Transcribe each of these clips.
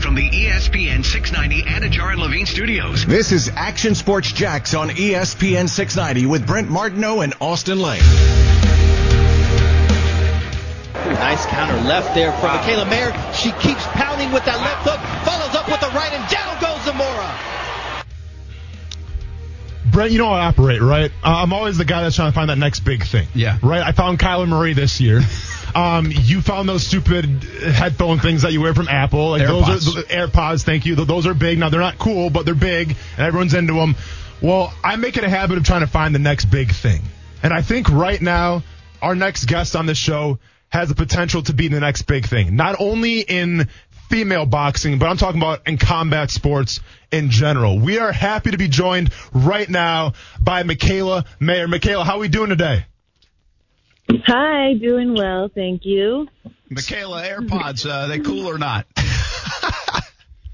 live from the ESPN 690 Anajar and Levine studios. This is Action Sports Jax on ESPN 690 with Brent Martineau and Austin Lane. Nice counter left there from Mikaela Mayer. She keeps pounding with that left hook, follows up with the right, and down goes Zamora. Brent, you know how I operate, right? Uh, I'm always the guy that's trying to find that next big thing. Yeah. Right? I found Kyler Murray this year. Um, you found those stupid headphone things that you wear from Apple. Like AirPods. Those are, AirPods, thank you. Those are big. Now, they're not cool, but they're big, and everyone's into them. Well, I make it a habit of trying to find the next big thing. And I think right now, our next guest on this show has the potential to be the next big thing. Not only in female boxing, but I'm talking about in combat sports in general. We are happy to be joined right now by Mikaela Mayer. Mikaela, how are we doing today? Hi, doing well, thank you. Mikaela, AirPods, uh, they cool or not?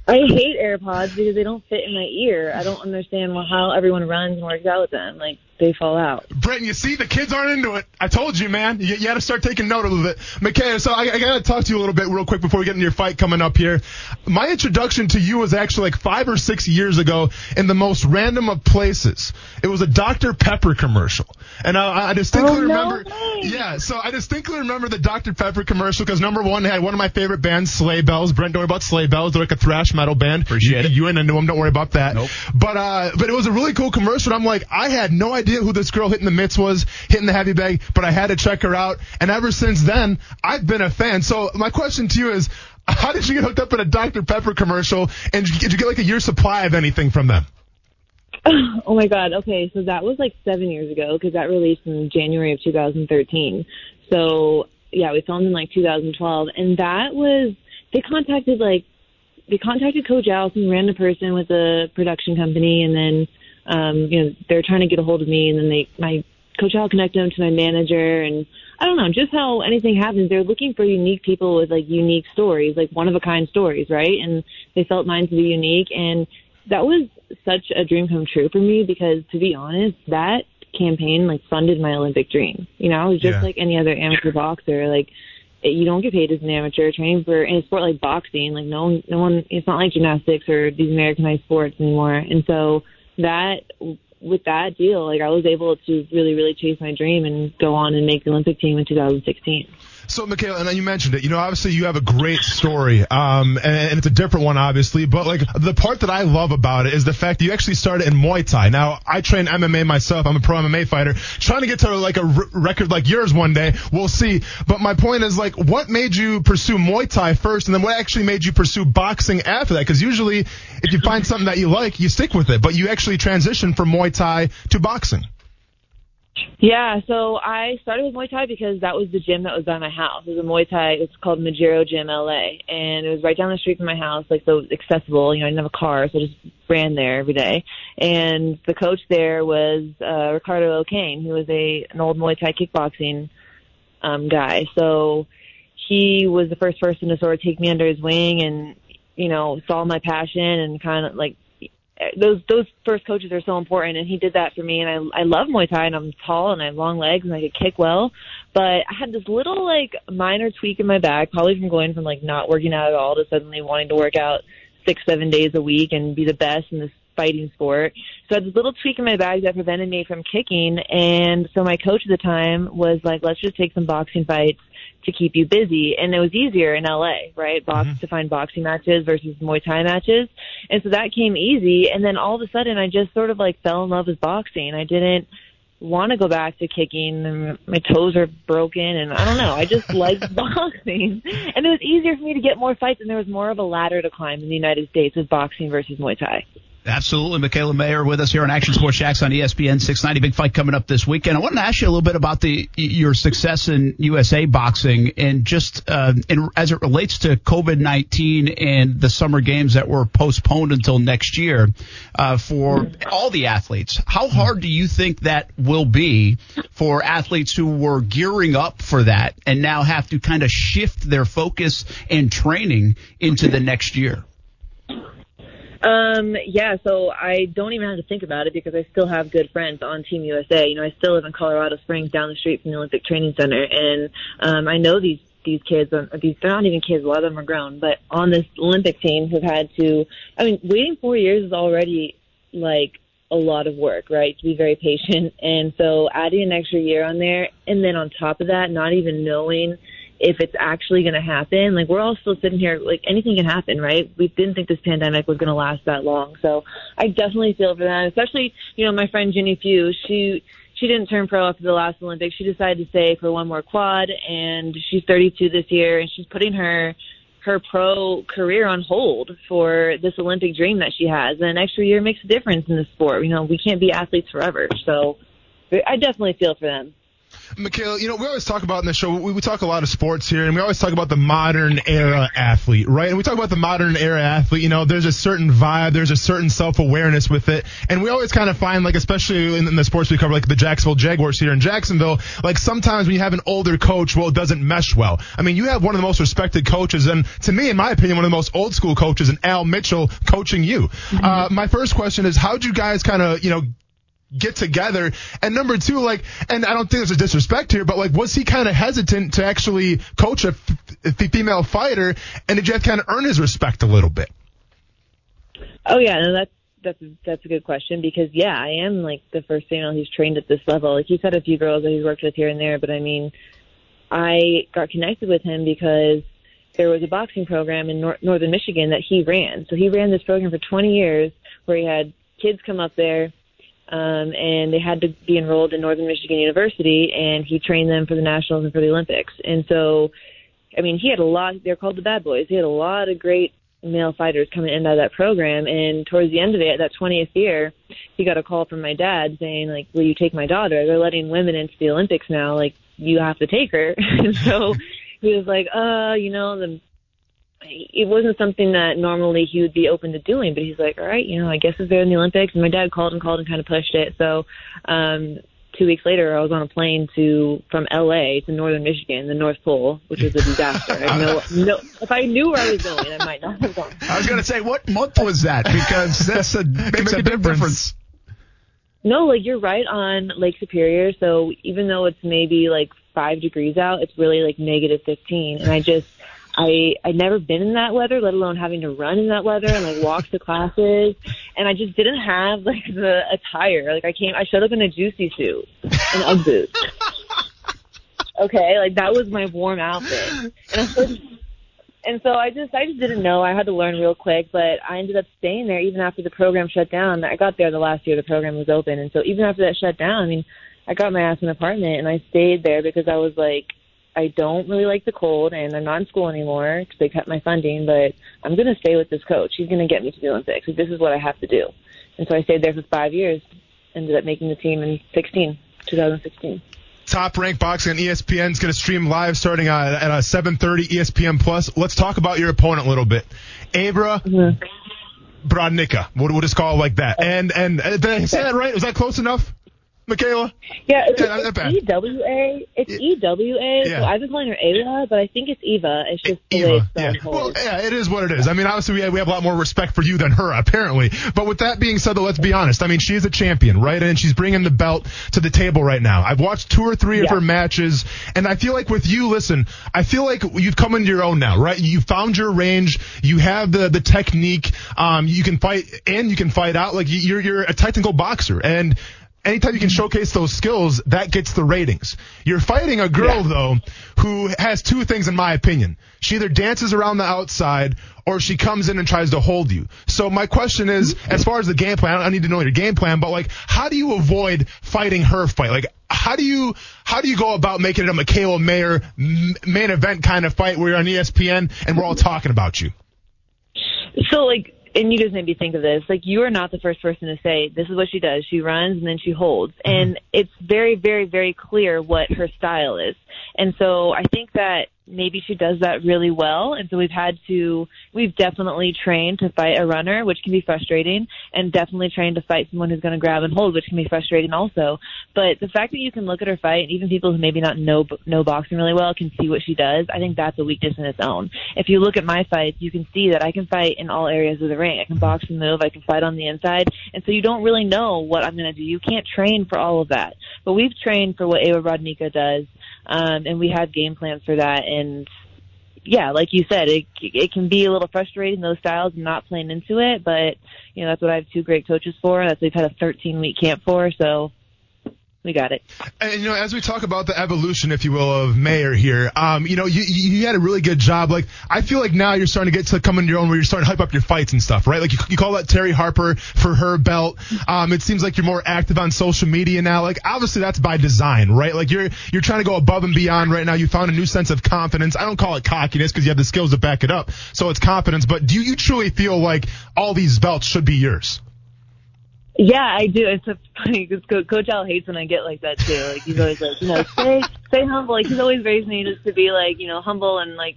I hate AirPods because they don't fit in my ear. I don't understand how everyone runs and works out with them. Like they fall out. Brent, you see, the kids aren't into it. I told you, man. You, you got to start taking note of it. bit. Mikaela, so I, I got to talk to you a little bit real quick before we get into your fight coming up here. My introduction to you was actually like five or six years ago in the most random of places. It was a Dr. Pepper commercial. And I, I distinctly Oh, remember. way. Yeah, so I distinctly remember the Dr. Pepper commercial because number one, they had one of my favorite bands, Sleigh Bells. Brent, don't worry about Sleigh Bells. They're like a thrash metal band. Appreciate you, it. You ain't into them. Don't worry about that. Nope. But uh, but it was a really cool commercial. And I'm like, I had no idea who this girl hitting the mitts was, hitting the heavy bag, but I had to check her out. And ever since then, I've been a fan. So my question to you is, how did you get hooked up in a Dr. Pepper commercial? And did you get like a year's supply of anything from them? Oh my god. Okay, so that was like seven years ago because that released in January of 2013. So yeah, we filmed in like 2012, and that was they contacted like they contacted Coach Al, some random person with a production company, and then um, you know they're trying to get a hold of me, and then they my Coach Al connected them to my manager, and I don't know, just how anything happens. They're looking for unique people with like unique stories, like one of a kind stories, right? And they felt mine to be unique, and that was such a dream come true for me because to be honest, that campaign like funded my Olympic dream. You know, I was just Yeah. like any other amateur boxer, like you don't get paid as an amateur training for in a sport like boxing. Like no one, no one. It's not like gymnastics or these Americanized sports anymore. And so that with that deal, like I was able to really, really chase my dream and go on and make the Olympic team in 2016. So, Mikaela, and you mentioned it. You know, obviously you have a great story, um, and, and it's a different one, obviously. But like the part that I love about it is the fact that you actually started in Muay Thai. Now, I train MMA myself. I'm a pro MMA fighter. Trying to get to like a r- record like yours one day, we'll see. But my point is like, what made you pursue Muay Thai first, and then what actually made you pursue boxing after that? Because usually, if you find something that you like, you stick with it. But you actually transitioned from Muay Thai to boxing. Yeah, so I started with Muay Thai because that was the gym that was by my house. It was a Muay Thai. It's called Majiro Gym LA, and it was right down the street from my house, like so accessible. You know, I didn't have a car, so I just ran there every day. And the coach there was uh, Ricardo O'Kane, who was a an old Muay Thai kickboxing um, guy. So he was the first person to sort of take me under his wing and you know saw my passion and kind of like those those first coaches are so important and he did that for me and I I love Muay Thai and I'm tall and I have long legs and I could kick well but I had this little like minor tweak in my back probably from going from like not working out at all to suddenly wanting to work out six seven days a week and be the best in this fighting sport. So I had this little tweak in my back that prevented me from kicking and so my coach at the time was like let's just take some boxing fights to keep you busy. And it was easier in LA, right? Box mm-hmm. to find boxing matches versus Muay Thai matches. And so that came easy. And then all of a sudden I just sort of like fell in love with boxing. I didn't want to go back to kicking and my toes are broken and I don't know. I just liked boxing. And it was easier for me to get more fights and there was more of a ladder to climb in the United States with boxing versus Muay Thai. Absolutely. Mikaela Mayer with us here on Action Sports Jax on ESPN 690. Big fight coming up this weekend. I wanted to ask you a little bit about the your success in USA boxing and just uh, in, as it relates to COVID 19 and the summer games that were postponed until next year uh, for all the athletes. How hard do you think that will be for athletes who were gearing up for that and now have to kind of shift their focus and training into the next year? Um, yeah, so I don't even have to think about it because I still have good friends on Team USA. You know, I still live in Colorado Springs down the street from the Olympic Training Center and um I know these these kids, on these they're not even kids, a lot of them are grown, but on this Olympic team who've had to. I mean, waiting four years is already like a lot of work, right? To be very patient, and so adding an extra year on there, and then on top of that, not even knowing if it's actually going to happen. Like we're all still sitting here, like anything can happen, right? We didn't think this pandemic was going to last that long, so I definitely feel for that. Especially, you know, my friend Ginny Fuchs, she she didn't turn pro after the last Olympics. She decided to stay for one more quad, and she's 32 this year, and she's putting her her pro career on hold for this Olympic dream that she has. And an extra year makes a difference in the sport. You know, we can't be athletes forever, so I definitely feel for them. Michaela, you know, we always talk about in the show, we, we talk a lot of sports here, and we always talk about the modern era athlete, right? And we talk about the modern era athlete, you know, there's a certain vibe, there's a certain self-awareness with it, and we always kind of find, like, especially in, in the sports we cover, like the Jacksonville Jaguars here in Jacksonville, like sometimes when you have an older coach, well, it doesn't mesh well. I mean, you have one of the most respected coaches, and to me, in my opinion, one of the most old school coaches, and Al Mitchell coaching you. Mm-hmm. Uh, my first question is, how'd you guys kind of, you know, get together? And number two, like, and I don't think there's a disrespect here, but like, was he kind of hesitant to actually coach a f- female fighter? And did you have to kind of earn his respect a little bit? Oh yeah, no, that's that's that's a good question because yeah, I am like the first female he's trained at this level. Like he's had a few girls that he's worked with here and there, but I mean, I got connected with him because there was a boxing program in nor- northern Michigan that he ran. So he ran this program for 20 years where he had kids come up there um, and they had to be enrolled in Northern Michigan University, and he trained them for the nationals and for the Olympics. And so, I mean, he had a lot. They're called the Bad Boys. He had a lot of great male fighters coming in that program. And towards the end of it, that 20th year, he got a call from my dad saying, like, "Will you take my daughter? They're letting women into the Olympics now. Like, you have to take her." and so he was like, "Uh, you know, the it wasn't something that normally he would be open to doing, but he's like, all right, you know, I guess it's they're in the Olympics, and my dad called and called and kind of pushed it. So, um, two weeks later, I was on a plane to from LA to northern Michigan, the North Pole, which was a disaster. I know, no, if I knew where I was going, I might not have gone. I was going to say, what month was that? Because that's a makes a, a big difference. difference. No, like you're right on Lake Superior. So even though it's maybe like five degrees out, it's really like negative 15. And I just, I I'd never been in that weather, let alone having to run in that weather and like walk to classes. And I just didn't have like the attire. Like I came, I showed up in a juicy suit and UGG boots. Okay, like that was my warm outfit. And, was, and so I just I just didn't know. I had to learn real quick, but I ended up staying there even after the program shut down. I got there the last year the program was open, and so even after that shut down, I mean, I got my ass in an apartment and I stayed there because I was like I don't really like the cold, and I'm not in school anymore because they cut my funding. But I'm going to stay with this coach. He's going to get me to the Olympics. Like, this is what I have to do. And so I stayed there for five years. Ended up making the team in 16, 2016. Top ranked Boxing on ESPN is going to stream live starting at, at 7:30 ESPN Plus. Let's talk about your opponent a little bit, Abra. Mm-hmm. Brodnicka. We'll, we'll just call it like that. And and uh, did I say that right? Was that close enough? Mikaela? Yeah, it's, yeah, it's EWA. It's EWA. Yeah. So I've been calling her Ava, but I think it's Eva. It's just the Eva, way it's yeah. Well, yeah, it is what it is. I mean, obviously we have, we have a lot more respect for you than her, apparently. But with that being said, though, let's be honest. I mean, she is a champion, right? And she's bringing the belt to the table right now. I've watched two or three yeah. of her matches, and I feel like with you, listen, I feel like you've come into your own now, right? You found your range. You have the the technique. Um, you can fight and you can fight out. Like you're you're a technical boxer, and anytime you can mm-hmm. showcase those skills, that gets the ratings. You're fighting a girl yeah. though who has two things in my opinion. She either dances around the outside or she comes in and tries to hold you. So my question is, mm-hmm. as far as the game plan, I don't need to know your game plan, but like, how do you avoid fighting her fight? Like, how do you how do you go about making it a Mikaela Mayer main event kind of fight where you're on ESPN and we're all talking about you? So like and you just made me think of this. Like you are not the first person to say this is what she does. She runs and then she holds, mm-hmm. and it's very, very, very clear what her style is. And so I think that maybe she does that really well. And so we've had to, we've definitely trained to fight a runner, which can be frustrating, and definitely trained to fight someone who's going to grab and hold, which can be frustrating also. But the fact that you can look at her fight, and even people who maybe not know know boxing really well can see what she does. I think that's a weakness in its own. If you look at my fights, you can see that I can fight in all areas of the ring. I can box and move. I can fight on the inside, and so you don't really know what I'm going to do. You can't train for all of that. But we've trained for what Ava Brodnicka does um, and we had game plans for that. And yeah, like you said, it it can be a little frustrating those styles and not playing into it, but you know that's what I have two great coaches for. That's what we've had a 13 week camp for, so we got it. And you know, as we talk about the evolution, if you will, of Mayer here, um, you know, you, you had a really good job. Like, I feel like now you're starting to get to come into your own where you're starting to hype up your fights and stuff, right? Like, you, you call that Terri Harper for her belt. Um, it seems like you're more active on social media now. Like, obviously that's by design, right? Like, you're, you're trying to go above and beyond right now. You found a new sense of confidence. I don't call it cockiness because you have the skills to back it up. So it's confidence. But do you truly feel like all these belts should be yours? Yeah, I do. It's so funny because Co- Coach Al hates when I get like that too. Like he's always like, you know, stay stay humble. Like he's always raised me just to be like, you know, humble and like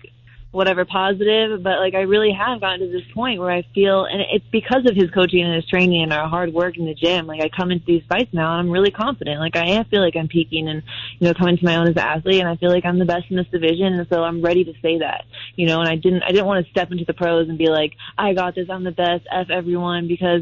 whatever positive. But like I really have gotten to this point where I feel, and it's because of his coaching and his training and our hard work in the gym. Like I come into these fights now and I'm really confident. Like I feel like I'm peaking and you know coming to my own as an athlete, and I feel like I'm the best in this division, and so I'm ready to say that. You know, and I didn't I didn't want to step into the pros and be like, I got this, I'm the best, f everyone, because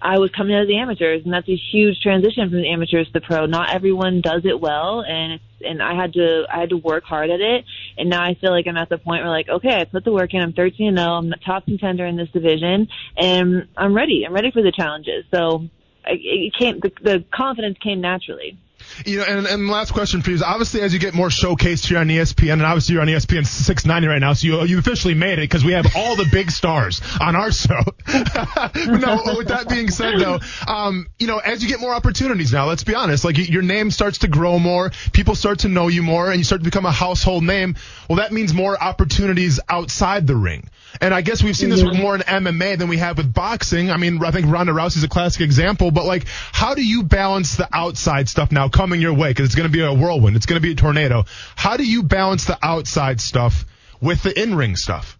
I was coming out of the amateurs, and that's a huge transition from the amateurs to the pro. Not everyone does it well, and it's, and I had to I had to work hard at it. And now I feel like I'm at the point where like, okay, I put the work in. I'm 13 and 0. I'm the top contender in this division, and I'm ready. I'm ready for the challenges. So it came. The, the confidence came naturally. You know, and, and last question for you is obviously as you get more showcased here on ESPN, and obviously you're on ESPN 690 right now, so you you officially made it because we have all the big stars on our show. no, with that being said though, um, you know, as you get more opportunities now, let's be honest, like your name starts to grow more, people start to know you more, and you start to become a household name. Well, that means more opportunities outside the ring. And I guess we've seen this more in MMA than we have with boxing. I mean, I think Ronda Rousey's a classic example, but like, how do you balance the outside stuff now coming your way? Cause it's going to be a whirlwind. It's going to be a tornado. How do you balance the outside stuff with the in-ring stuff?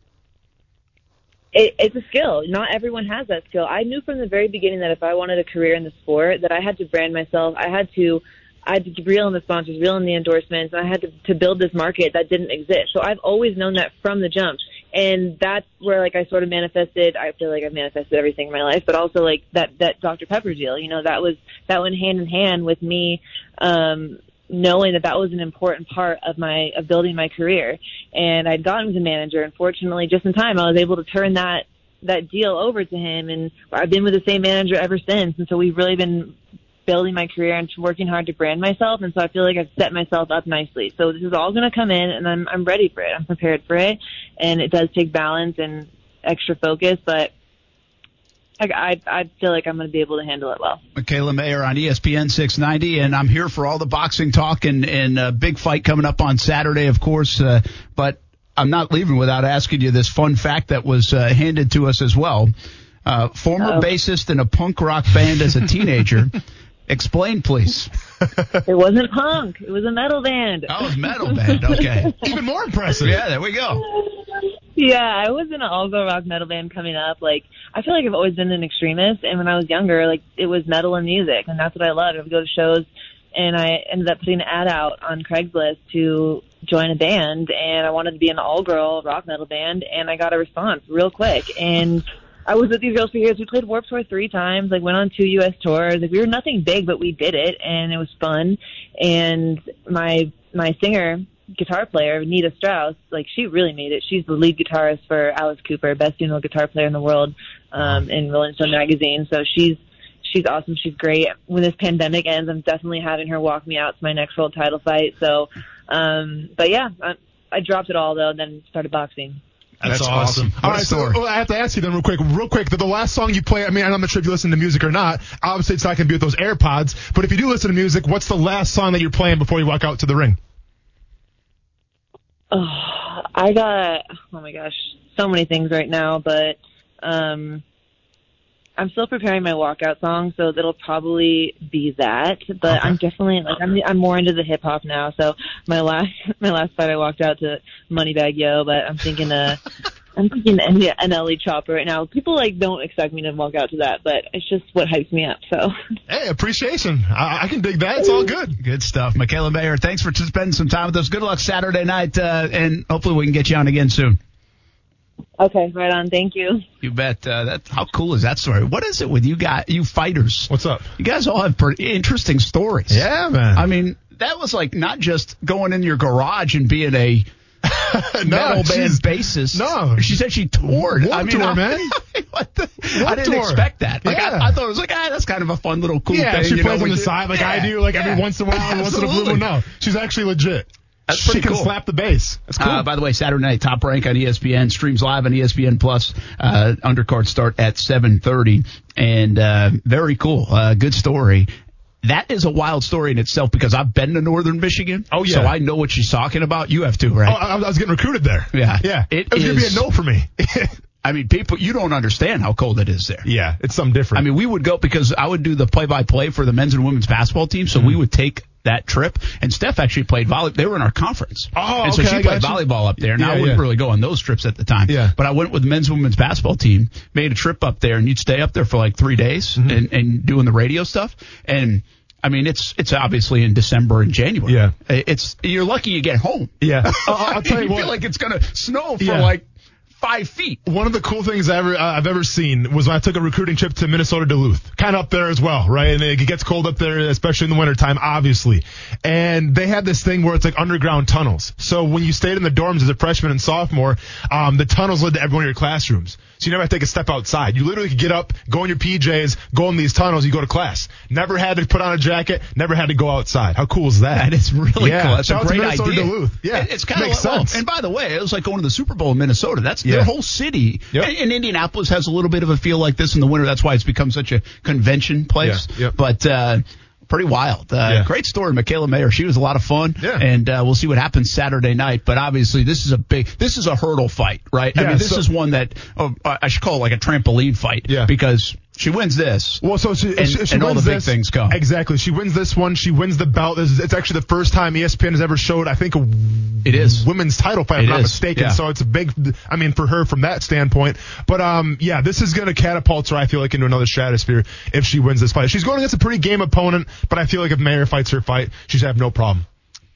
It, it's a skill. Not everyone has that skill. I knew from the very beginning that if I wanted a career in the sport, that I had to brand myself. I had to I had to reel in the sponsors, reel in the endorsements, and I had to, to build this market that didn't exist. So I've always known that from the jump and that's where like I sort of manifested. I feel like I've manifested everything in my life, but also like that that Dr Pepper deal. You know, that was that went hand in hand with me um, knowing that that was an important part of my of building my career. And I'd gotten to manager, and fortunately, just in time, I was able to turn that that deal over to him, and I've been with the same manager ever since. And so we've really been building my career and working hard to brand myself. And so I feel like I've set myself up nicely. So this is all going to come in and I'm, I'm ready for it. I'm prepared for it. And it does take balance and extra focus, but I, I, I feel like I'm going to be able to handle it well. Mikaela Mayer on ESPN 690, and I'm here for all the boxing talk and, and a big fight coming up on Saturday, of course. Uh, but I'm not leaving without asking you this fun fact that was uh, handed to us as well. Uh, former oh. bassist in a punk rock band as a teenager. Explain, please. it wasn't punk. It was a metal band. Oh, it was metal band. Okay. Even more impressive. Yeah, there we go. Yeah, I was in an all-girl rock metal band coming up. Like, I feel like I've always been an extremist, and when I was younger, like, it was metal and music, and that's what I loved. I would go to shows, and I ended up putting an ad out on Craigslist to join a band, and I wanted to be an all-girl rock metal band, and I got a response real quick, and I was with these girls for years. We played Warped Tour three times, like went on two U.S. tours. Like we were nothing big, but we did it, and it was fun. And my my singer, guitar player, Nita Strauss, like she really made it. She's the lead guitarist for Alice Cooper, best female guitar player in the world, um, in Rolling Stone magazine. So she's she's awesome. She's great. When this pandemic ends, I'm definitely having her walk me out to my next world title fight. So, um, but yeah, I, I dropped it all though, and then started boxing. That's, That's awesome. awesome. All right, so well, I have to ask you then real quick, real quick, the, the last song you play, I mean, I'm not sure if you listen to music or not. Obviously, it's not going to be with those AirPods, but if you do listen to music, what's the last song that you're playing before you walk out to the ring? Oh, I got, oh my gosh, so many things right now, but, um, I'm still preparing my walkout song, so that'll probably be that. But okay. I'm definitely like I'm I'm more into the hip hop now. So my last my last fight I walked out to Moneybagg Yo, but I'm thinking uh I'm thinking NLE Choppa right now. People like don't expect me to walk out to that, but it's just what hypes me up. So hey, appreciation. I, I can dig that. It's all good. Good stuff, Mikaela Mayer. Thanks for spending some time with us. Good luck Saturday night, uh, and hopefully we can get you on again soon. Okay, right on. Thank you. You bet. Uh, that how cool is that story? What is it with you guys, you fighters? What's up? You guys all have pretty interesting stories. Yeah, man. I mean, that was like not just going in your garage and being a no, metal band she's- bassist. no. she said she toured. Warped I mean, tour, I, man. what the, I didn't tour. expect that. Like Yeah. I, I thought it was like, ah, that's kind of a fun little cool Yeah, thing. she you plays know, on the do. side like I do, like yeah. every once in a while, and once in a blue moon. Absolutely. No, she's actually legit. That's she pretty can cool. slap the bass. That's cool. Uh, by the way, Saturday night top rank on ESPN streams live on ESPN Plus. Uh, undercard start at seven thirty, and uh, very cool. Uh, good story. That is a wild story in itself because I've been to Northern Michigan. Oh, yeah. so I know what she's talking about. You have too, right? oh, I, I was getting recruited there. Yeah. yeah. It It, was gonna be a no for me. I mean, people, you don't understand how cold it is there. yeah, it's something different. I mean, we would go because I would do the play-by-play for the men's and women's basketball team, so we Mm-hmm. would take that trip. And Steph actually played volleyball. They were in our conference. Oh, and so okay, she played volleyball up there. Now Yeah, I wouldn't yeah. really go on those trips at the time. Yeah. But I went with the men's women's basketball team, made a trip up there, and you'd stay up there for like three days Mm-hmm. and, and doing the radio stuff. And I mean, it's it's obviously in December and January. Yeah. It's you're lucky you get home. yeah, I'll, I'll tell you you feel like it's gonna snow for Yeah. like five feet. one of the cool things I ever uh, I've ever seen was when I took a recruiting trip to Minnesota Duluth, kind of up there as well, right? And it gets cold up there, especially in the wintertime, obviously. And they had this thing where it's like underground tunnels. So when you stayed in the dorms as a freshman and sophomore, um, the tunnels led to every one of your classrooms. So you never have to take a step outside. You literally could get up, go in your PJs, go in these tunnels, you go to class. Never had to put on a jacket, never had to go outside. How cool is that? That is really Yeah. cool. That's Shout a great idea. Duluth. Yeah. It- it's kind of Makes like, sense. and by the way, it was like going to the Super Bowl in Minnesota. That's their whole city. Yep. And, and Indianapolis has a little bit of a feel like this in the winter. That's why it's become such a convention place. Yeah. Yep. But uh, pretty wild. Uh, Yeah. Great story, Mikaela Mayer. She was a lot of fun. Yeah. And uh, we'll see what happens Saturday night. But obviously, this is a big. This is a hurdle fight, right? I mean, this so- is one that oh, I should call it like a trampoline fight. Yeah. Because she wins this. Well, so she, And- she, she and all wins the big this. things come. Exactly. She wins this one. She wins the belt. This is, it's actually the first time ESPN has ever showed, I think, a It is. women's title fight, if It I'm not is, mistaken. yeah. So it's a big, I mean, for her from that standpoint. But, um, yeah, this is going to catapult her, I feel like, into another stratosphere if she wins this fight. She's going against a pretty game opponent, but I feel like if Mayer fights her fight, she'd have no problem.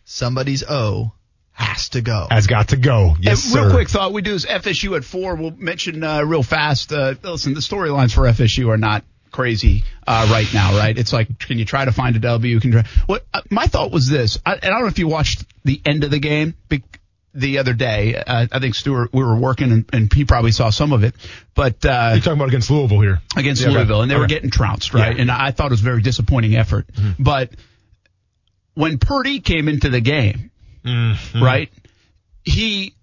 Somebody's O has to go. Has got to go. Yes, And real sir. quick thought we do is FSU at four. We'll mention uh, real fast. Uh, listen, the storylines for FSU are not crazy uh, right now, right? It's like, can you try to find a W? Can try? What uh, my thought was this, I, and I don't know if you watched the end of the game bec- the other day. Uh, I think Stuart, we were working, and, and he probably saw some of it, but. Uh, You're talking about against Louisville here. against Yeah, okay. Louisville, and they were Okay. getting trounced, right? Yeah. And I thought it was a very disappointing effort. Mm-hmm. But when Purdy came into the game, Mm-hmm. right, he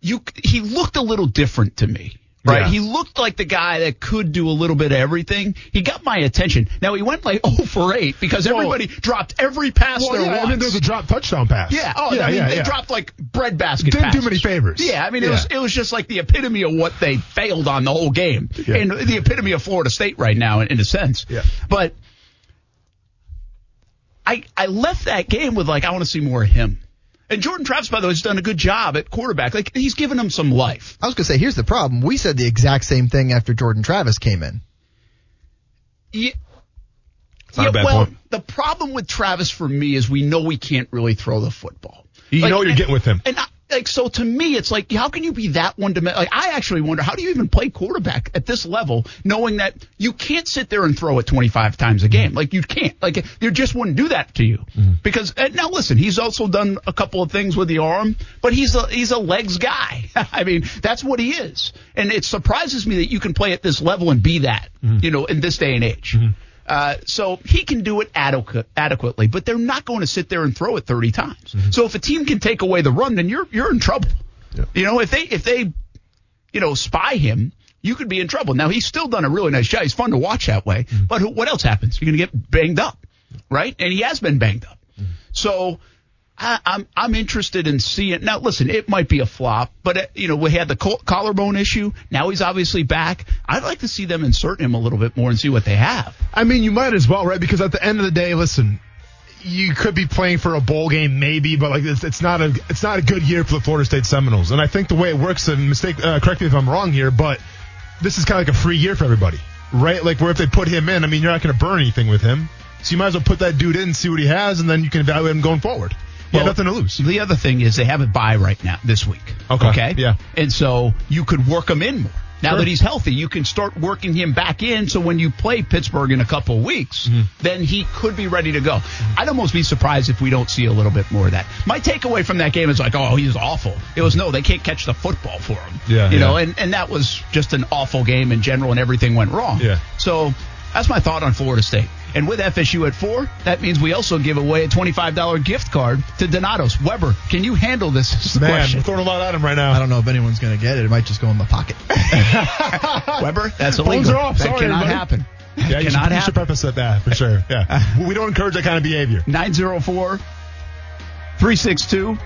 you he looked a little different to me. Right, Yeah. he looked like the guy that could do a little bit of everything. He got my attention. Now he went like 0 for 8 because Well- everybody dropped every pass Well, there yeah, was. I mean, there was a drop touchdown pass. Yeah. Oh, yeah, I mean, yeah, they dropped like breadbasket. Didn't do many favors. Yeah. I mean, it was it was just like the epitome of what they failed on the whole game, and the epitome of Florida State right now, in, in a sense. Yeah. But I I left that game with like I want to see more of him. And Jordan Travis, by the way, has done a good job at quarterback. Like he's given him some life. I was gonna say, here's the problem. We said the exact same thing after Jordan Travis came in. Yeah. not a bad well, point. the problem with Travis for me is we know we can't really throw the football. You know what you're and- getting with him. And I, like so to me, it's like how can you be that one dimensional? Like I actually wonder how do you even play quarterback at this level, knowing that you can't sit there and throw it 25 times a game. Like you can't. Like you just wouldn't do that to you Mm-hmm. because and now listen, he's also done a couple of things with the arm, but he's a he's a legs guy. I mean that's what he is, and it surprises me that you can play at this level and be that. Mm-hmm. You know, in this day and age. Uh, so he can do it adequate, adequately, but they're not going to sit there and throw it 30 times. Mm-hmm. So if a team can take away the run, then you're you're in trouble. You know, if they if they you know spy him, you could be in trouble. Now he's still done a really nice job. He's fun to watch that way. Mm-hmm. But who, what else happens? You're going to get banged up, right? And he has been banged up. Mm-hmm. So I, I'm I'm interested in seeing. Now, listen, it might be a flop, but uh, you know we had the col- collarbone issue. Now he's obviously back. I'd like to see them insert him a little bit more and see what they have. I mean, you might as well, right? Because at the end of the day, listen, you could be playing for a bowl game, maybe, but like it's, it's not a it's not a good year for the Florida State Seminoles. And I think the way it works, and mistake, uh, correct me if I'm wrong here, but this is kind of like a free year for everybody, right? Like where if they put him in, I mean, you're not going to burn anything with him, so you might as well put that dude in, and see what he has, and then you can evaluate him going forward. Yeah, Well, nothing to lose. The other thing is they have a bye right now this week. Okay. Okay. Yeah. And so you could work them in more. Now Sure. that he's healthy, you can start working him back in. So when you play Pittsburgh in a couple of weeks, Mm-hmm. then he could be ready to go. I'd almost be surprised if we don't see a little bit more of that. My takeaway from that game is like, oh, he's awful. It was no, they can't catch the football for him. Yeah, you know, and and that was just an awful game in general, and everything went wrong. Yeah. So that's my thought on Florida State. And with FSU at four, that means we also give away a twenty-five dollar gift card to Donatos. Weber, can you handle this? This is the Man, question. we're throwing a lot at him right now. I don't know if anyone's going to get it. It might just go in my pocket. Weber, that's Phones illegal. are off. That Sorry, cannot everybody. happen. Yeah, you should, cannot you should happen. preface at that for sure. Yeah, we don't encourage that kind of behavior. 904 362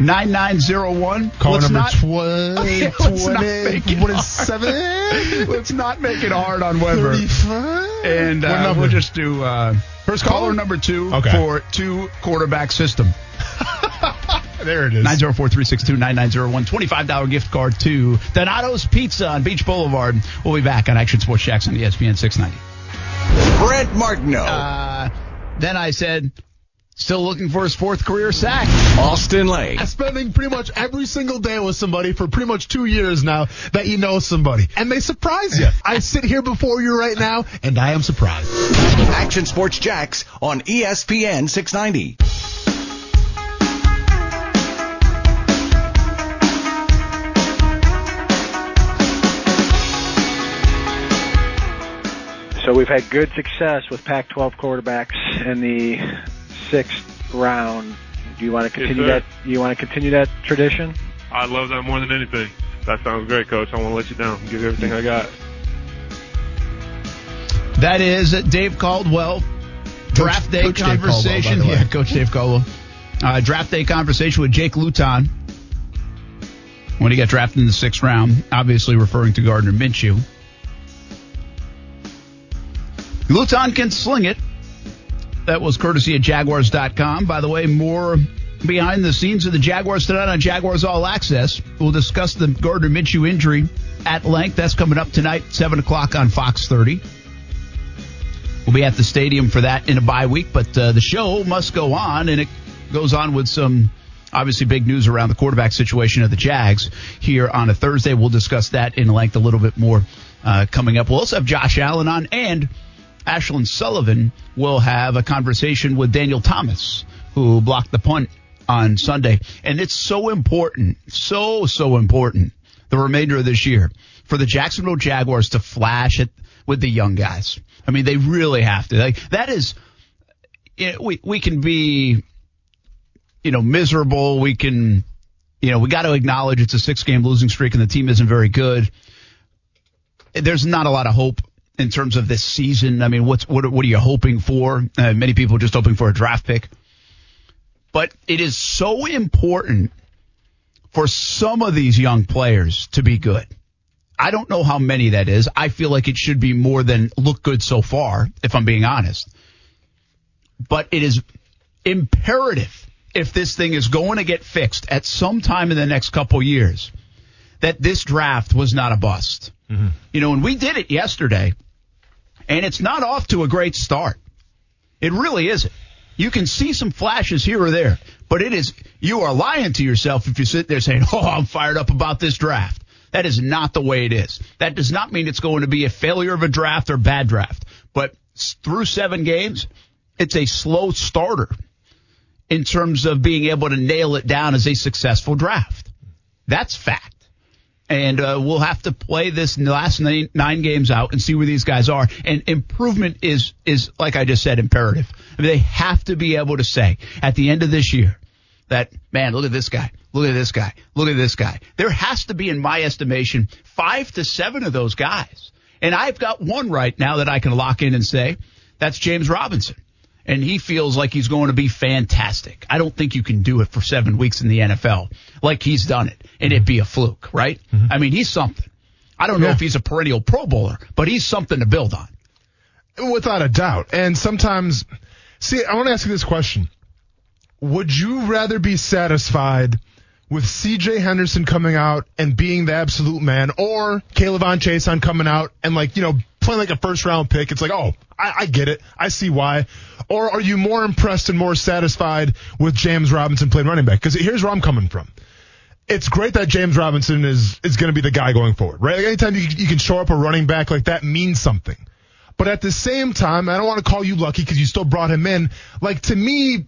9901. Caller Let's number not, 20, Okay, let's not make it 27, Let's not make it hard on Weber. 35. And uh, number? we'll just do uh, First caller caller? number two Okay. for two quarterback system. There it is. 904 362 9901. $25 gift card to Donato's Pizza on Beach Boulevard. We'll be back on Action Sports Jax on ESPN 690. Brent Martineau, Uh, then I said, still looking for his fourth career sack. Austin Lane, spending pretty much every single day with somebody for pretty much two years now that you know somebody. And they surprise you. I sit here before you right now, and I am surprised. Action Sports Jax on ESPN 690. So we've had good success with Pac-12 quarterbacks in the sixth round. Do you want to continue sir. that? Do you want to continue that tradition? I love that more than anything. That sounds great, Coach. I won't let you down. Give you everything I got. That is Dave Caldwell. Draft day Coach Dave Caldwell, conversation. by the way. yeah, Coach Dave Caldwell. Uh, draft day conversation with Jake Luton when he got drafted in the sixth round, obviously referring to Gardner Minshew. Luton can sling it. That was courtesy of Jaguars.com. By the way, more behind the scenes of the Jaguars tonight on Jaguars All Access. We'll discuss the Gardner Minshew injury at length. That's coming up tonight, 7 o'clock on Fox 30. We'll be at the stadium for that in a bye week, but uh, the show must go on, and it goes on with some obviously big news around the quarterback situation of the Jags here on a Thursday. We'll discuss that in length a little bit more uh, coming up. We'll also have Josh Allen on, and Ashlyn Sullivan will have a conversation with Daniel Thomas, who blocked the punt on Sunday. And it's so important, so, so important the remainder of this year for the Jacksonville Jaguars to flash it with the young guys. I mean, they really have to. Like, that is, we, we can be, you know, miserable. We can, you know, we got to acknowledge it's a six game losing streak and the team isn't very good. There's not a lot of hope in terms of this season. I mean, what's, what, what are you hoping for? Uh, many people just hoping for a draft pick. But it is so important for some of these young players to be good. I don't know how many that is. I feel like it should be more than look good so far, if I'm being honest. But it is imperative if this thing is going to get fixed at some time in the next couple years that this draft was not a bust. You know, and we did it yesterday, and it's not off to a great start. It really isn't. You can see some flashes here or there, but it is, you are lying to yourself if you sit there saying, oh, I'm fired up about this draft. That is not the way it is. That does not mean it's going to be a failure of a draft or bad draft, but through seven games, it's a slow starter in terms of being able to nail it down as a successful draft. That's fact. And uh, we'll have to play this last nine, nine games out and see where these guys are. And improvement is is like I just said, imperative. I mean, they have to be able to say at the end of this year that man, look at this guy, look at this guy, look at this guy. There has to be, in my estimation, five to seven of those guys. And I've got one right now that I can lock in and say that's James Robinson. And he feels like he's going to be fantastic. I don't think you can do it for seven weeks in the NFL like he's done it and it be a fluke, right? Mm-hmm. I mean, he's something. I don't know if he's a perennial Pro Bowler, but he's something to build on. Without a doubt. And sometimes, see, I want to ask you this question. Would you rather be satisfied with CJ Henderson coming out and being the absolute man or K'Lavon Chaisson coming out and like, you know, playing like a first round pick? It's like, oh, I, I get it. I see why. Or are you more impressed and more satisfied with James Robinson playing running back? Because here's where I'm coming from. it's great that James Robinson is is going to be the guy going forward, right? Like anytime you, you can show up a running back like that means something. But at the same time, I don't want to call you lucky because you still brought him in. Like to me,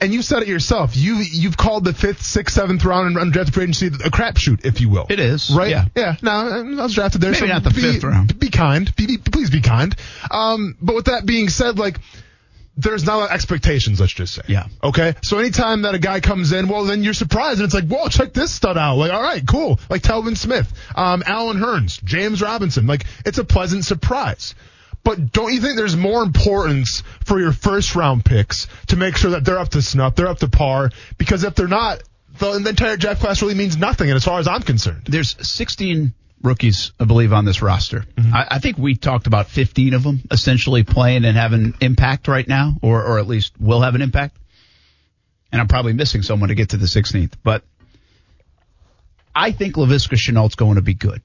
and you said it yourself. You you've called the fifth, sixth, seventh round in undrafted free agency a crapshoot, if you will. It is, right? yeah. yeah. No, I was drafted there. Maybe so not the be, fifth round. Be kind. Be, be, please be kind. Um, but with that being said, like there's not a lot of expectations, let's just say. Yeah. Okay. So anytime that a guy comes in, well, then you're surprised and it's like, whoa, check this stud out. Like, all right, cool. Like Telvin Smith, um, Allen Hurns, James Robinson. Like, it's a pleasant surprise. But don't you think there's more importance for your first round picks to make sure that they're up to snuff, they're up to par? Because if they're not, the, the entire draft class really means nothing. And as far as I'm concerned, There's 16 rookies, I believe, on this roster. Mm-hmm. I, I think we talked about 15 of them essentially playing and having impact right now, or, or at least will have an impact. And I'm probably missing someone to get to the 16th, but I think Laviska Shenault's going to be good.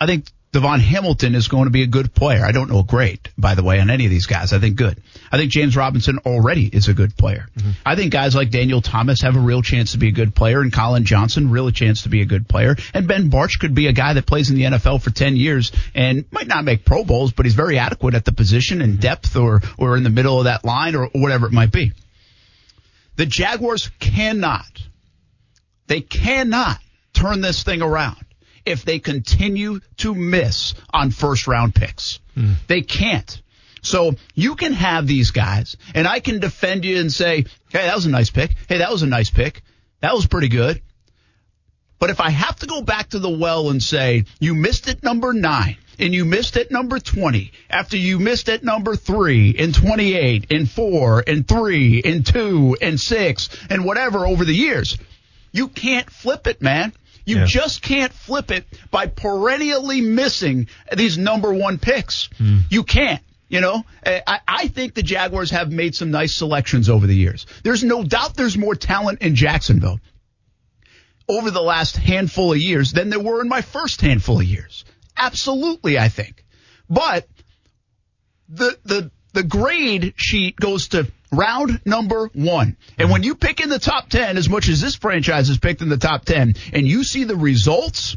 I think DaVon Hamilton is going to be a good player. I don't know great, by the way, on any of these guys. I think good. I think James Robinson already is a good player. Mm-hmm. I think guys like Daniel Thomas have a real chance to be a good player, and Collin Johnson real chance to be a good player. And Ben Bartch could be a guy that plays in the NFL for ten years and might not make Pro Bowls, but he's very adequate at the position and mm-hmm. depth, or or in the middle of that line, or whatever it might be. The Jaguars cannot, they cannot turn this thing around if they continue to miss on first round picks. Hmm. They can't. So you can have these guys, and I can defend you and say, hey, that was a nice pick. Hey, that was a nice pick. That was pretty good. But if I have to go back to the well and say, you missed at number nine, and you missed at number 20, after you missed at number three, and 28, and four, and three, and two, and six, and whatever over the years, you can't flip it, man. You Yeah. just can't flip it by perennially missing these number one picks. Hmm. You can't. You know, I, I think the Jaguars have made some nice selections over the years. There's no doubt there's more talent in Jacksonville over the last handful of years than there were in my first handful of years. Absolutely, I think. But the the the grade sheet goes to round number one. And when you pick in the top 10, as much as this franchise has picked in the top 10, and you see the results,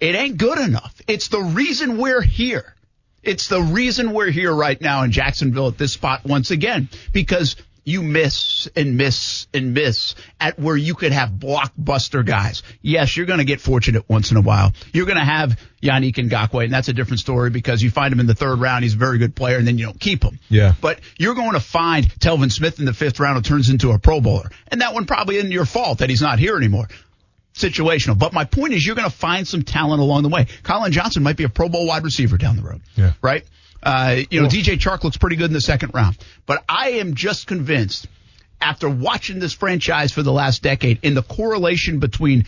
it ain't good enough. It's the reason we're here. It's the reason we're here right now in Jacksonville at this spot once again, because you miss and miss and miss at where you could have blockbuster guys. Yes, you're going to get fortunate once in a while. You're going to have Yannick Ngakoue, and that's a different story because you find him in the third round. He's a very good player, and then you don't keep him. Yeah. But you're going to find Telvin Smith in the fifth round who turns into a Pro Bowler. And that one probably isn't your fault that he's not here anymore. Situational. But my point is you're going to find some talent along the way. Collin Johnson might be a Pro Bowl wide receiver down the road. Yeah. Right? Uh, you know, DJ Chark looks pretty good in the second round. But I am just convinced after watching this franchise for the last decade in the correlation between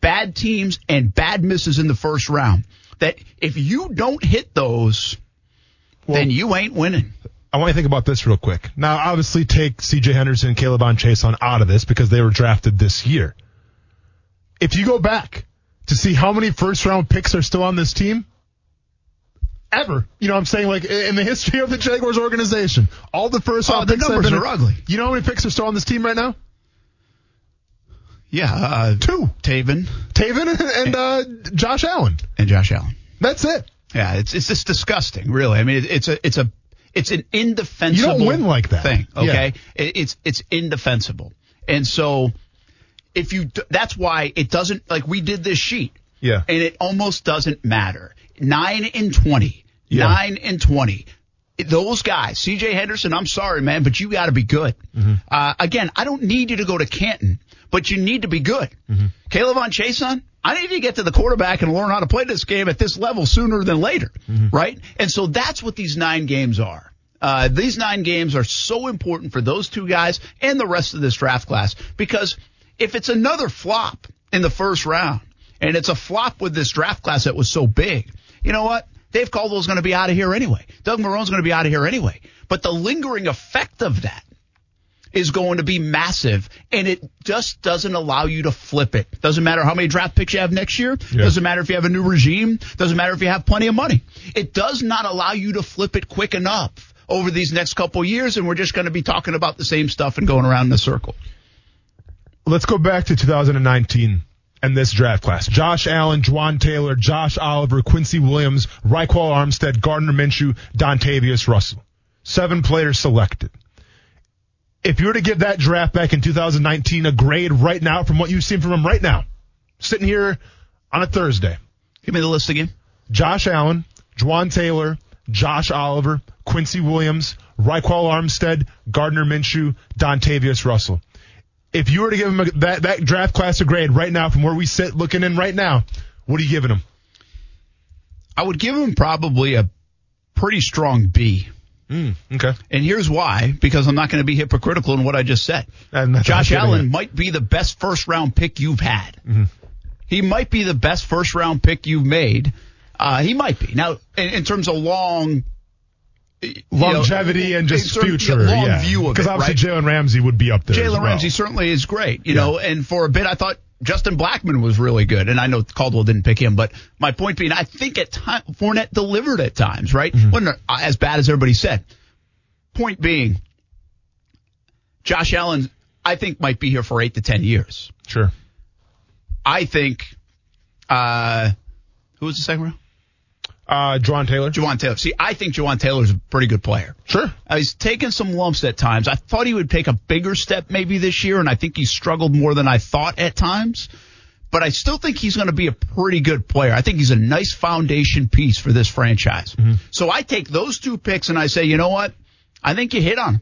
bad teams and bad misses in the first round that if you don't hit those, then you ain't winning. I want you to think about this real quick. Now, obviously, take C.J. Henderson, and K'Lavon Chaisson out of this because they were drafted this year. If you go back to see how many first round picks are still on this team, ever, you know, what I'm saying like in the history of the Jaguars organization, all the first Oh, round the picks have numbers been- are ugly. You know how many picks are still on this team right now? Yeah, uh, Two. Taven Taven and uh, Josh Allen. and Josh Allen. That's it. Yeah, it's it's just disgusting, really. I mean, it's a it's a it's an indefensible. You don't win like that. thing. Yeah. Okay, it, it's it's indefensible, and so if you that's why it doesn't like we did this sheet. Yeah. and it almost doesn't matter. Nine and twenty. Yeah. Nine and twenty. Those guys, C.J. Henderson. I'm sorry, man, but you got to be good. Mm-hmm. Uh, again, I don't need you to go to Canton, but you need to be good. Mm-hmm. K'Lavon Chaisson, I need you to get to the quarterback and learn how to play this game at this level sooner than later, Mm-hmm. right? And so that's what these nine games are. Uh, these nine games are so important for those two guys and the rest of this draft class because if it's another flop in the first round and it's a flop with this draft class that was so big, you know what? Dave Caldwell's going to be out of here anyway. Doug Marrone's going to be out of here anyway. But the lingering effect of that is going to be massive, and it just doesn't allow you to flip it. Doesn't matter how many draft picks you have next year. Yeah. Doesn't matter if you have a new regime. Doesn't matter if you have plenty of money. It does not allow you to flip it quick enough over these next couple of years, and we're just going to be talking about the same stuff and going around in a circle. Let's go back to 2019 in this draft class. Josh Allen, Juwan Taylor, Josh Oliver, Quincy Williams, Ryquell Armstead, Gardner Minshew, Dontavius Russell. Seven players selected. If you were to give that draft back in 2019 a grade right now from what you've seen from him right now, sitting here on a Thursday, Give me the list again. Josh Allen, Juwan Taylor, Josh Oliver, Quincy Williams, Ryquell Armstead, Gardner Minshew, Dontavius Russell. If you were to give him a, that, that draft class a grade right now from where we sit looking in right now, what are you giving him? I would give him probably a pretty strong B. Mm, okay. And here's why, because I'm not going to be hypocritical in what I just said. Josh I'm getting Allen might be the best first round pick you've had. Mm-hmm. He might be the best first round pick you've made. Uh, he might be. Now, in, in terms of long you know, longevity and just future. long yeah. view of Because obviously right? Jalen Ramsey would be up there. Jalen well. Ramsey certainly is great, you Yeah. know, and for a bit I thought Justin Blackmon was really good, and I know Caldwell didn't pick him, but my point being, I think at times Fournette delivered at times, right? Mm-hmm. Wasn't as bad as everybody said. Point being, Josh Allen, I think might be here for eight to ten years. Sure. I think, uh, who was the second round? Uh, Jawaan Taylor. Jawaan Taylor. See, I think Jawaan Taylor's a pretty good player. Sure. Uh, he's taken some lumps at times. I thought he would take a bigger step maybe this year, and I think he struggled more than I thought at times. But I still think he's going to be a pretty good player. I think he's a nice foundation piece for this franchise. Mm-hmm. So I take those two picks and I say, you know what? I think you hit on.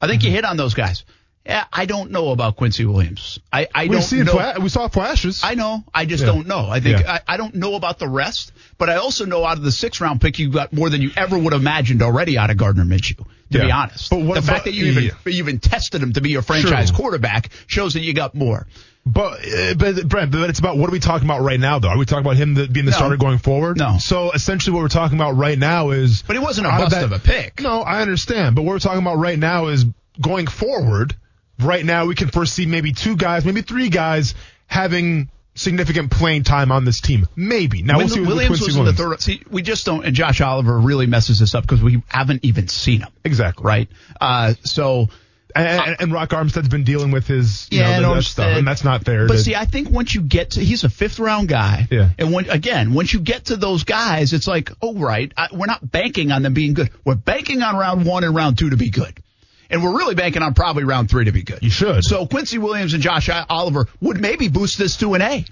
I think you Mm-hmm. hit on those guys. Yeah, I don't know about Quincy Williams. I, I We don't know. fla- we saw flashes. I know. I just Yeah. don't know. I think Yeah. I, I don't know about the rest, but I also know out of the six round pick, you got more than you ever would have imagined already out of Gardner Minshew. To be honest, But what the fact about- that you even yeah. you even tested him to be your franchise quarterback shows that you got more. But, uh, but Brent, but it's about what are we talking about right now, though? Are we talking about him being the No. starter going forward? No. So essentially, what we're talking about right now is. But he wasn't a bust of a pick. No, I understand. But what we're talking about right now is going forward. Right now, we can foresee maybe two guys, maybe three guys having significant playing time on this team. Maybe. Now we'll see Williams was in the third. See, we just don't. And Josh Oliver really messes this up because we haven't even seen him. Exactly. Right. Uh, so And, and, and Rock Armstead's been dealing with his, you Yeah, know, and that stuff, and that's not fair. But to- see, I think once you get to, he's a fifth round guy. Yeah. And when, again, once you get to those guys, it's like, oh, right, I, we're not banking on them being good. We're banking on round one and round two to be good. And we're really banking on probably round three to be good. You should. So Quincy Williams and Josh Oliver would maybe boost this to an A.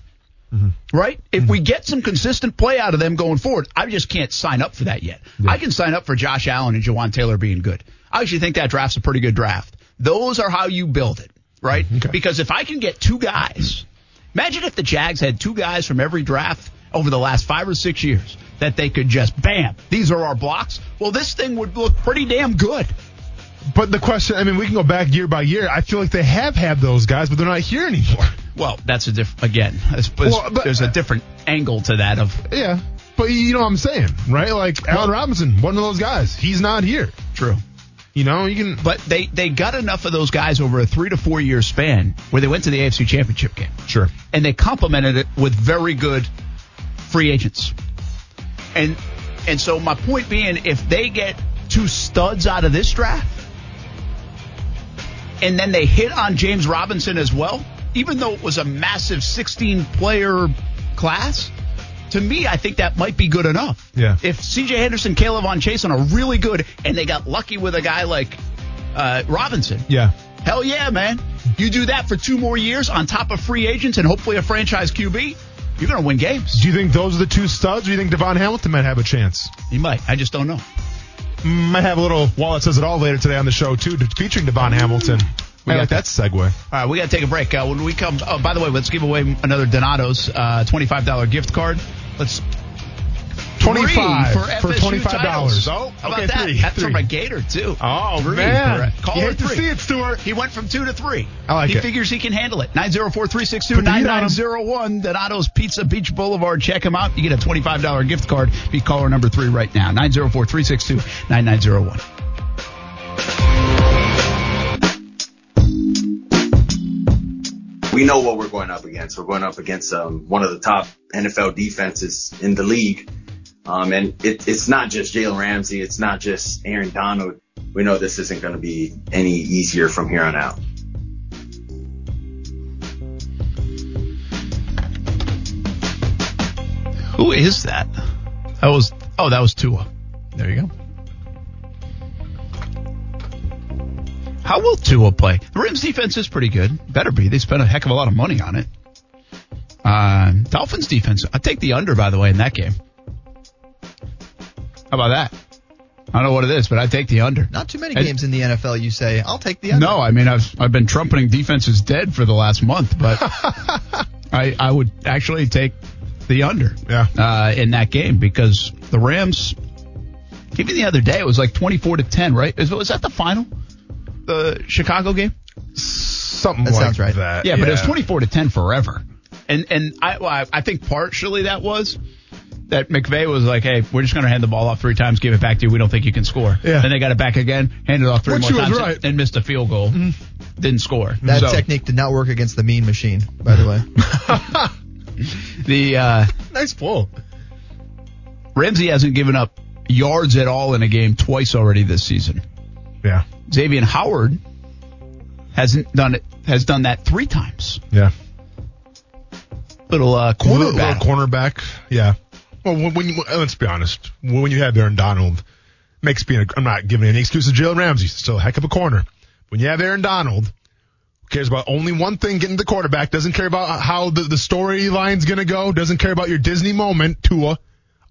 Mm-hmm. Right? If we get some consistent play out of them going forward, I just can't sign up for that yet. I can sign up for Josh Allen and Jawaan Taylor being good. I actually think that draft's a pretty good draft. Those are how you build it, right? Okay. Because if I can get two guys, imagine if the Jags had two guys from every draft over the last five or six years that they could just bam, these are our blocks. Well, this thing would look pretty damn good. But the question, I mean, we can go back year by year. I feel like they have had those guys, but they're not here anymore. Well, that's a diff. Again, suppose Well, but- there's a uh, different angle to that. Of Yeah. But you know what I'm saying, right? Like Allen Robinson, one of those guys. He's not here. true, You know, you can. but they they got enough of those guys over a three to four year span where they went to the AFC Championship game, Sure. and they complemented it with very good free agents. And and so my point being, if they get two studs out of this draft, and then they hit on James Robinson as well, even though it was a massive 16 player class, to me, I think that might be good enough. Yeah. If CJ Henderson, K'Lavon Chaisson are really good, and they got lucky with a guy like uh, Robinson, Yeah. hell yeah, man. You do that for two more years on top of free agents and hopefully a franchise QB, you're going to win games. Do you think those are the two studs, or do you think DaVon Hamilton might have a chance? He might. I just don't know. Might have a little wallet says it all later today on the show too, featuring DaVon Hamilton. We I got like that segue. All right, we got to take a break. Uh, when we come, oh, by the way, let's give away another Donato's uh, $25 gift card. Let's Twenty five Three for, FSU twenty five dollars. titles. Oh, How okay, about that? three. That's three. from a Gator too. Oh Three man, for- Call you her hate to three. see it, Stuart. He went from two to three. I like he it. figures he can handle it. 904-362-9901. Put the heat on him. Donato's Pizza Beach Boulevard. Check him out. You get a $25 gift card. Be caller number three right now. 904-362-9901. we know what we're going up against. We're going up against um, one of the top NFL defenses in the league. Um, and it, it's not just Jalen Ramsey. It's not just Aaron Donald. We know this isn't going to be any easier from here on out. Who is that? That was oh, that was Tua. There you go. How will Tua play? The Rams defense is pretty good. Better be. They spent a heck of a lot of money on it. Uh, Dolphins defense. I take the under, by the way, in that game. How about that? I don't know what it is, but I take the under. Not too many And- games in the NFL you say, I'll take the under. No, I mean I've I've been trumpeting defense is dead for the last month, but I I would actually take the under Yeah. uh, in that game because the Rams. Even the other day, it was like twenty four to ten, right? Is, was that the final? The Chicago game? Something That like sounds right. that. Yeah, but it was twenty four to ten forever, and and I well, I- I think partially that was. That McVay was like, "Hey, we're just going to hand the ball off three times, give it back to you. We don't think you can score." Yeah. Then they got it back again, handed it off three Which more times, right. and, and missed a field goal. Didn't score. That So- technique did not work against the mean machine, by the way. The uh, Nice pull. Ramsey hasn't given up yards at all in a game twice already this season. Yeah. Xavier Howard hasn't done it. Has done that three times. Yeah. Little uh, corner Little- little cornerback. Yeah. Well, when, you, let's be honest. When you have Aaron Donald, makes being a, I'm not giving any excuse to Jalen Ramsey. Still a heck of a corner. When you have Aaron Donald, who cares about only one thing, getting the quarterback, doesn't care about how the, the storyline's going to go, doesn't care about your Disney moment, Tua.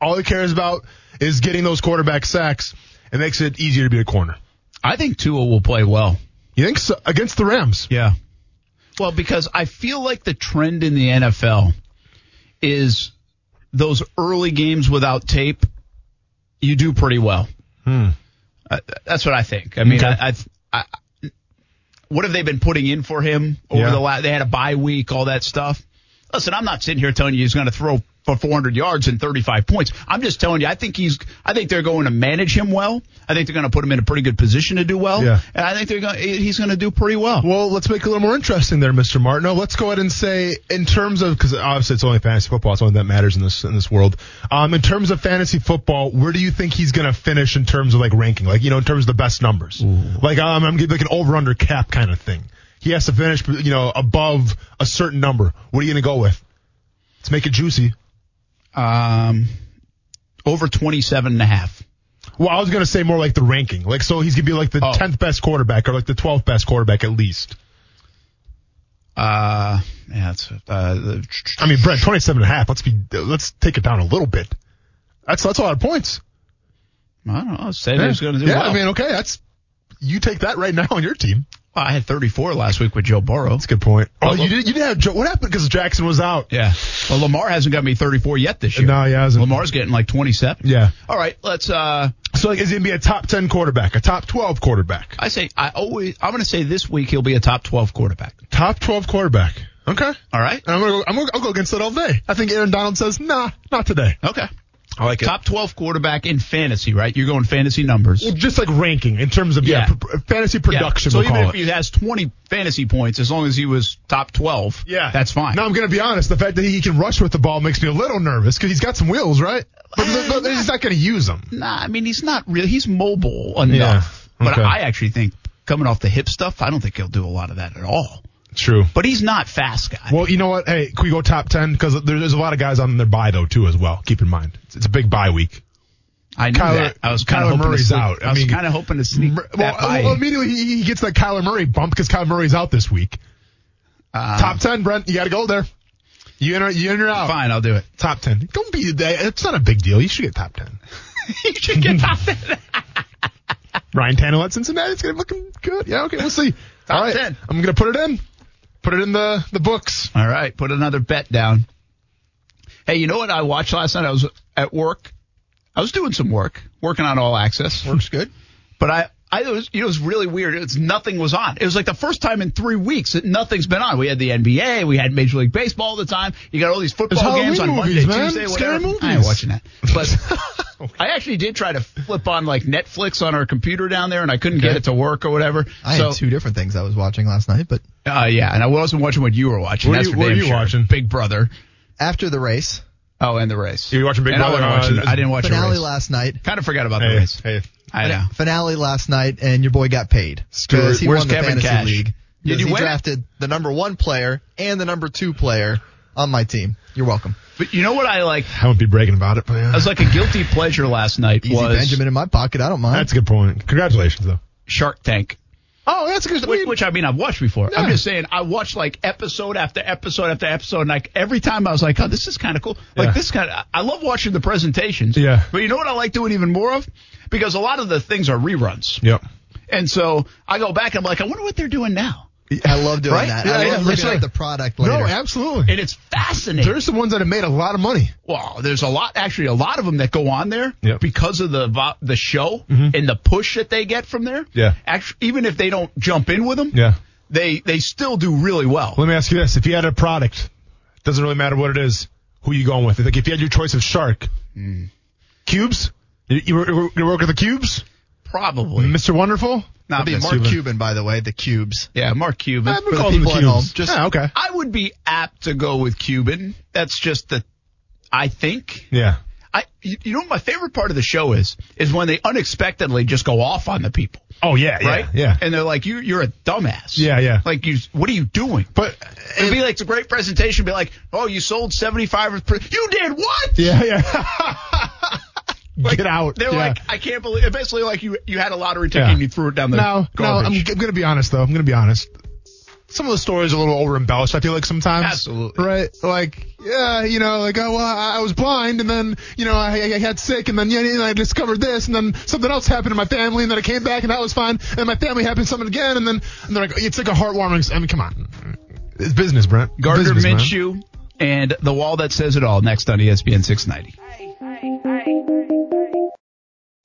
All he cares about is getting those quarterback sacks. It makes it easier to be a corner. I think Tua will play well. You think so? Against the Rams? Yeah. Well, because I feel like the trend in the NFL is those early games without tape, you do pretty well. Hmm. Uh, that's what I think. I mean, Okay. I, I, I, what have they been putting in for him over Yeah. the last? They had a bye week, all that stuff. Listen, I'm not sitting here telling you he's going to throw for 400 yards and 35 points. I'm just telling you, I think he's, I think they're going to manage him well. I think they're going to put him in a pretty good position to do well. Yeah. And I think they're going, he's going to do pretty well. Well, let's make it a little more interesting there, Mr. Martineau. Let's go ahead and say, in terms of, because obviously it's only fantasy football, it's only that matters in this in this world. Um, in terms of fantasy football, where do you think he's going to finish in terms of like ranking? Like, you know, in terms of the best numbers. Like, um, I'm getting like an over under cap kind of thing. He has to finish, you know, above a certain number. What are you going to go with? Let's make it juicy. Um, over 27 and a half. Well, I was going to say more like the ranking. Like, so he's going to be like the Oh. 10th best quarterback or like the 12th best quarterback at least. Uh, yeah, it's, uh, I mean, Brent, 27 and a half. Let's be, let's take it down a little bit. That's, that's a lot of points. I don't know. Say he's going to do yeah, well. I mean, okay, that's you take that right now on your team. Well, I had 34 last week with Joe Burrow. That's a good point. Oh, Well, you did. You did have Joe. What happened because Jackson was out? Yeah. Well, Lamar hasn't got me 34 yet this year. No, he hasn't. Lamar's getting like 27. Yeah. All right, let's. uh So like, is he gonna be a top 10 quarterback, a top 12 quarterback, I say I always. I'm going to say this week he'll be a top 12 quarterback. top 12 quarterback? Okay. All right. And I'm gonna go. I'm gonna. I'll go against that all day. I think Aaron Donald says, nah, not today. Okay. I like Top 12 quarterback in fantasy, right? You're going fantasy numbers. Well, just like ranking in terms of yeah, Yeah. fantasy production. Yeah. So we'll even if it. he has 20 fantasy points, as long as he was top 12, Yeah, that's fine. Now I'm going to be honest. The fact that he can rush with the ball makes me a little nervous because he's got some wheels, right? But, uh, but he's not going to use them. Nah, I mean he's not really. He's mobile enough, Yeah, but. I actually think coming off the hip stuff, I don't think he'll do a lot of that at all. True. But he's not fast guy. Well, you know what? Hey, can we go top ten? Because there's a lot of guys on their bye though too as well. Keep in mind, it's, it's a big bye week. I knew Kyler- that. I was kind Kyler of hoping Murray's to out. I I, was kind of hoping to sneak Well, that by. well, immediately he, he gets that Kyler Murray bump because Kyler Murray's out this week. Uh, top ten, Brent. You got to go there. You in or you in or out? Fine, I'll do it. Top ten. Don't be. It's not a big deal. You should get top ten. you should get top ten. Ryan Tannehill at Cincinnati. It's gonna be looking good. Yeah. Okay. We'll see. All right. 10. I'm gonna put it in. Put it in the the books. All right, put another bet down. Hey, you know what I watched last night? I was at work. I was doing some work, working on All Access. Works good. But I, I it was, you know, it was really weird. It's nothing was on. It was like the first time in three weeks that nothing's been on. We had the NBA, we had Major League Baseball all the time. You got all these football games on Halloween Monday, movies, man. Tuesday, Scary movies. I ain't watching that. But I actually did try to flip on like Netflix on our computer down there, and I couldn't get it to work or whatever. I so, had two different things I was watching last night, but uh, yeah, and I wasn't watching what you were watching. What are you- what are you sure. watching? Big Brother. after the race, Oh, and the race. You watching Big and Brother? I, wasn't watching, Uh, I didn't watch the finale race. last night. Kind of forgot about the race. hey. I know. Finale last night, and your boy got paid Screw because he Where's won the Kevin fantasy Cash? league. Did you he win it? drafted the number one player and the number two player on my team. You're welcome. But you know what I like? I won't be bragging about it, but yeah. I was like a guilty pleasure last night Easy was Benjamin in my pocket. I don't mind. That's a good point. Congratulations, though. Shark Tank. Oh, that's a good. Which, which I mean, I've watched before. Yeah. I'm just saying, I watched like episode after episode after episode, and like every time I was like, oh, this is kind of cool. Like Yeah. this kind of, I love watching the presentations. Yeah. But you know what I like doing even more of? Because a lot of the things are reruns. Yep. And so I go back and I'm like, I wonder what they're doing now. I love doing Right? that. Yeah, I yeah, love for looking sure. at the product later. No, absolutely. And it's fascinating. There's some ones that have made a lot of money. Well, there's a lot, actually, a lot of them that go on there Yep. Mm-hmm. because of the the show and the push that they get from there. Yeah. Actually, even if they don't jump in with them, Yeah. they they still do really well. Let me ask you this: If you had a product, doesn't really matter what it is, who you going with? Like if you had your choice of shark, cubes, you, you, were- you work with the cubes, Probably. Mr. Wonderful. Not It'd be Miss Mark Cuban. Cuban, by the way, the cubes. Yeah, Mark Cuban. I've been For the people at cubes. home, just- yeah, okay. I would be apt to go with Cuban. That's just the, I think. Yeah. I, you you know what my favorite part of the show is? Is when they unexpectedly just go off on the people, Oh yeah, yeah, right? yeah. And they're like, you, you're a dumbass. Yeah, yeah. Like you, what are you doing? But It'd be like it's a great presentation. Be like, oh, you sold 75. per- You did what? yeah, yeah. Get out. They're yeah. like, I can't believe. It. Basically, like you, you had a lottery ticket Yeah. and you threw it down the no, no. I'm. I'm gonna be honest though. I'm gonna be honest. Some of the stories are a little over embellished. I feel like sometimes. Absolutely. Right. Like, yeah, you know, like, oh, well, I I was blind, and then, you know, I, I got sick, and then, yeah, and I discovered this, and then something else happened in my family, and then I came back, and that was fine, and my family happened something again, and then, and they're like, it's like a heartwarming. I mean, come on, it's business, Brent. Gardner business, man. Minshew and the wall that says it all. Next on ESPN 690.